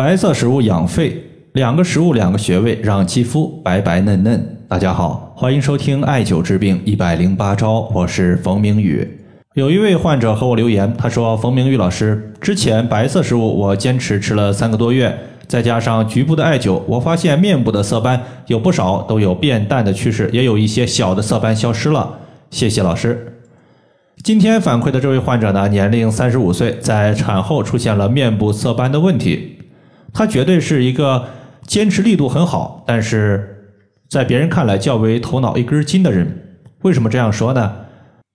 白色食物养肺，两个食物两个穴位，让肌肤白白嫩嫩。大家好，欢迎收听艾灸治病一百零八招，我是冯明宇。有一位患者和我留言，他说：“冯明宇老师，之前白色食物我坚持吃了三个多月，再加上局部的艾灸，我发现面部的色斑有不少都有变淡的趋势，也有一些小的色斑消失了。谢谢老师。”今天反馈的这位患者呢，年龄三十五岁，在产后出现了面部色斑的问题。他绝对是一个坚持力度很好，但是在别人看来较为头脑一根筋的人。为什么这样说呢？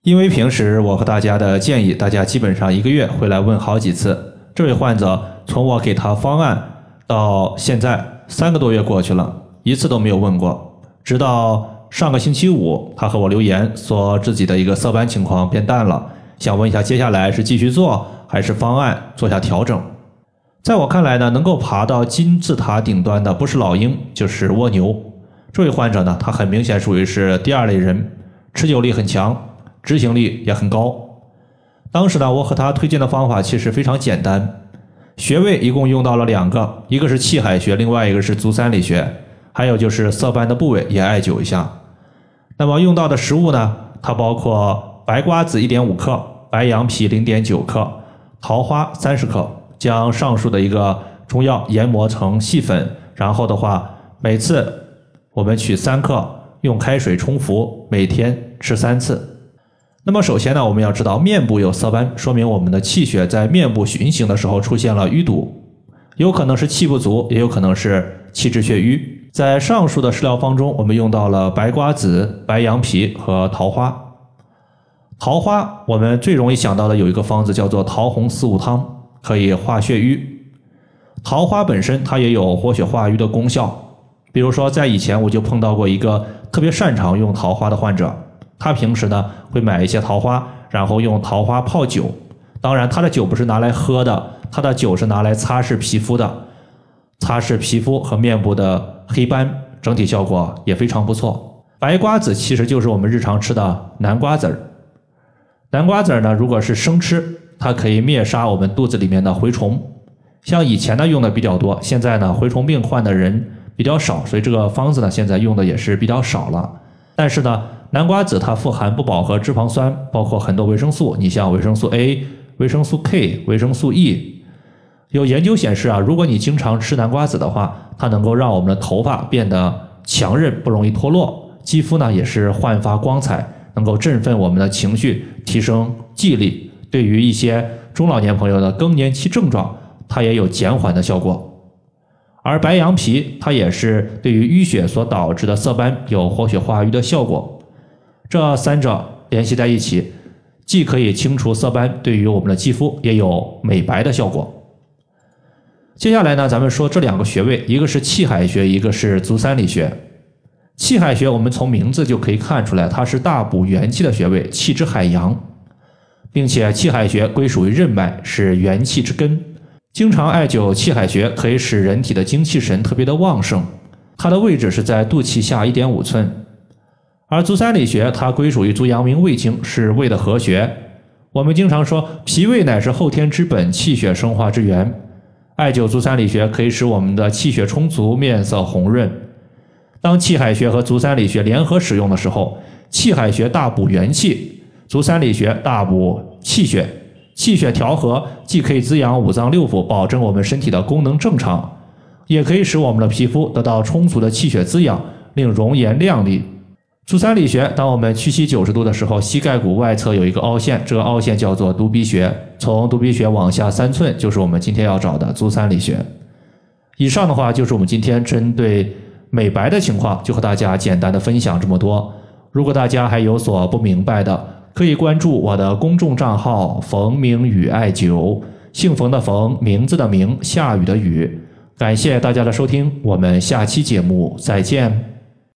因为平时我和大家的建议，大家基本上一个月会来问好几次。这位患者从我给他方案到现在三个多月过去了，一次都没有问过。直到上个星期五，他和我留言说自己的一个色斑情况变淡了，想问一下接下来是继续做还是方案做下调整。在我看来呢，能够爬到金字塔顶端的不是老鹰就是蜗牛。这位患者呢，他很明显属于是第二类人，持久力很强，执行力也很高。当时呢，我和他推荐的方法其实非常简单，穴位一共用到了两个，一个是气海穴，另外一个是足三里穴，还有就是色斑的部位也艾灸一下。那么用到的食物呢，它包括白瓜子一点五克，白羊皮零点九克，桃花三十克。将上述的一个中药研磨成细粉，然后的话，每次我们取三克，用开水冲服，每天吃三次。那么首先呢，我们要知道面部有色斑，说明我们的气血在面部循行的时候出现了淤堵，有可能是气不足，也有可能是气滞血瘀。在上述的食疗方中，我们用到了白瓜子、白羊皮和桃花。桃花，我们最容易想到的有一个方子叫做桃红四物汤。可以化血瘀，桃花本身它也有活血化瘀的功效。比如说，在以前我就碰到过一个特别擅长用桃花的患者，他平时呢会买一些桃花，然后用桃花泡酒。当然，他的酒不是拿来喝的，他的酒是拿来擦拭皮肤的，擦拭皮肤和面部的黑斑，整体效果也非常不错。白瓜子其实就是我们日常吃的南瓜子儿，南瓜子儿呢，如果是生吃。它可以灭杀我们肚子里面的蛔虫，像以前呢用的比较多，现在呢蛔虫病患的人比较少，所以这个方子呢现在用的也是比较少了。但是呢，南瓜子它富含不饱和脂肪酸，包括很多维生素，你像维生素 A、维生素 K、维生素 E。有研究显示啊，如果你经常吃南瓜子的话，它能够让我们的头发变得强韧，不容易脱落，肌肤呢也是焕发光彩，能够振奋我们的情绪，提升记忆力。对于一些中老年朋友的更年期症状，它也有减缓的效果。而白羊皮，它也是对于淤血所导致的色斑有活血化瘀的效果。这三者联系在一起，既可以清除色斑，对于我们的肌肤也有美白的效果。接下来呢，咱们说这两个穴位，一个是气海穴，一个是足三里穴。气海穴，我们从名字就可以看出来，它是大补元气的穴位，气之海洋。并且气海穴归属于任脉，是元气之根。经常艾灸气海穴，可以使人体的精气神特别的旺盛。它的位置是在肚脐下一点五寸。而足三里穴，它归属于足阳明胃经，是胃的合穴。我们经常说，脾胃乃是后天之本，气血生化之源。艾灸足三里穴，可以使我们的气血充足，面色红润。当气海穴和足三里穴联合使用的时候，气海穴大补元气。足三里穴大补气血，气血调和，既可以滋养五脏六腑，保证我们身体的功能正常，也可以使我们的皮肤得到充足的气血滋养，令容颜亮丽。足三里穴，当我们屈膝九十度的时候，膝盖骨外侧有一个凹陷，这个凹陷叫做犊鼻穴，从犊鼻穴往下三寸就是我们今天要找的足三里穴。以上的话就是我们今天针对美白的情况，就和大家简单的分享这么多。如果大家还有所不明白的，可以关注我的公众账号“冯明宇艾灸”，姓冯的冯，名字的名，下雨的雨。感谢大家的收听，我们下期节目再见。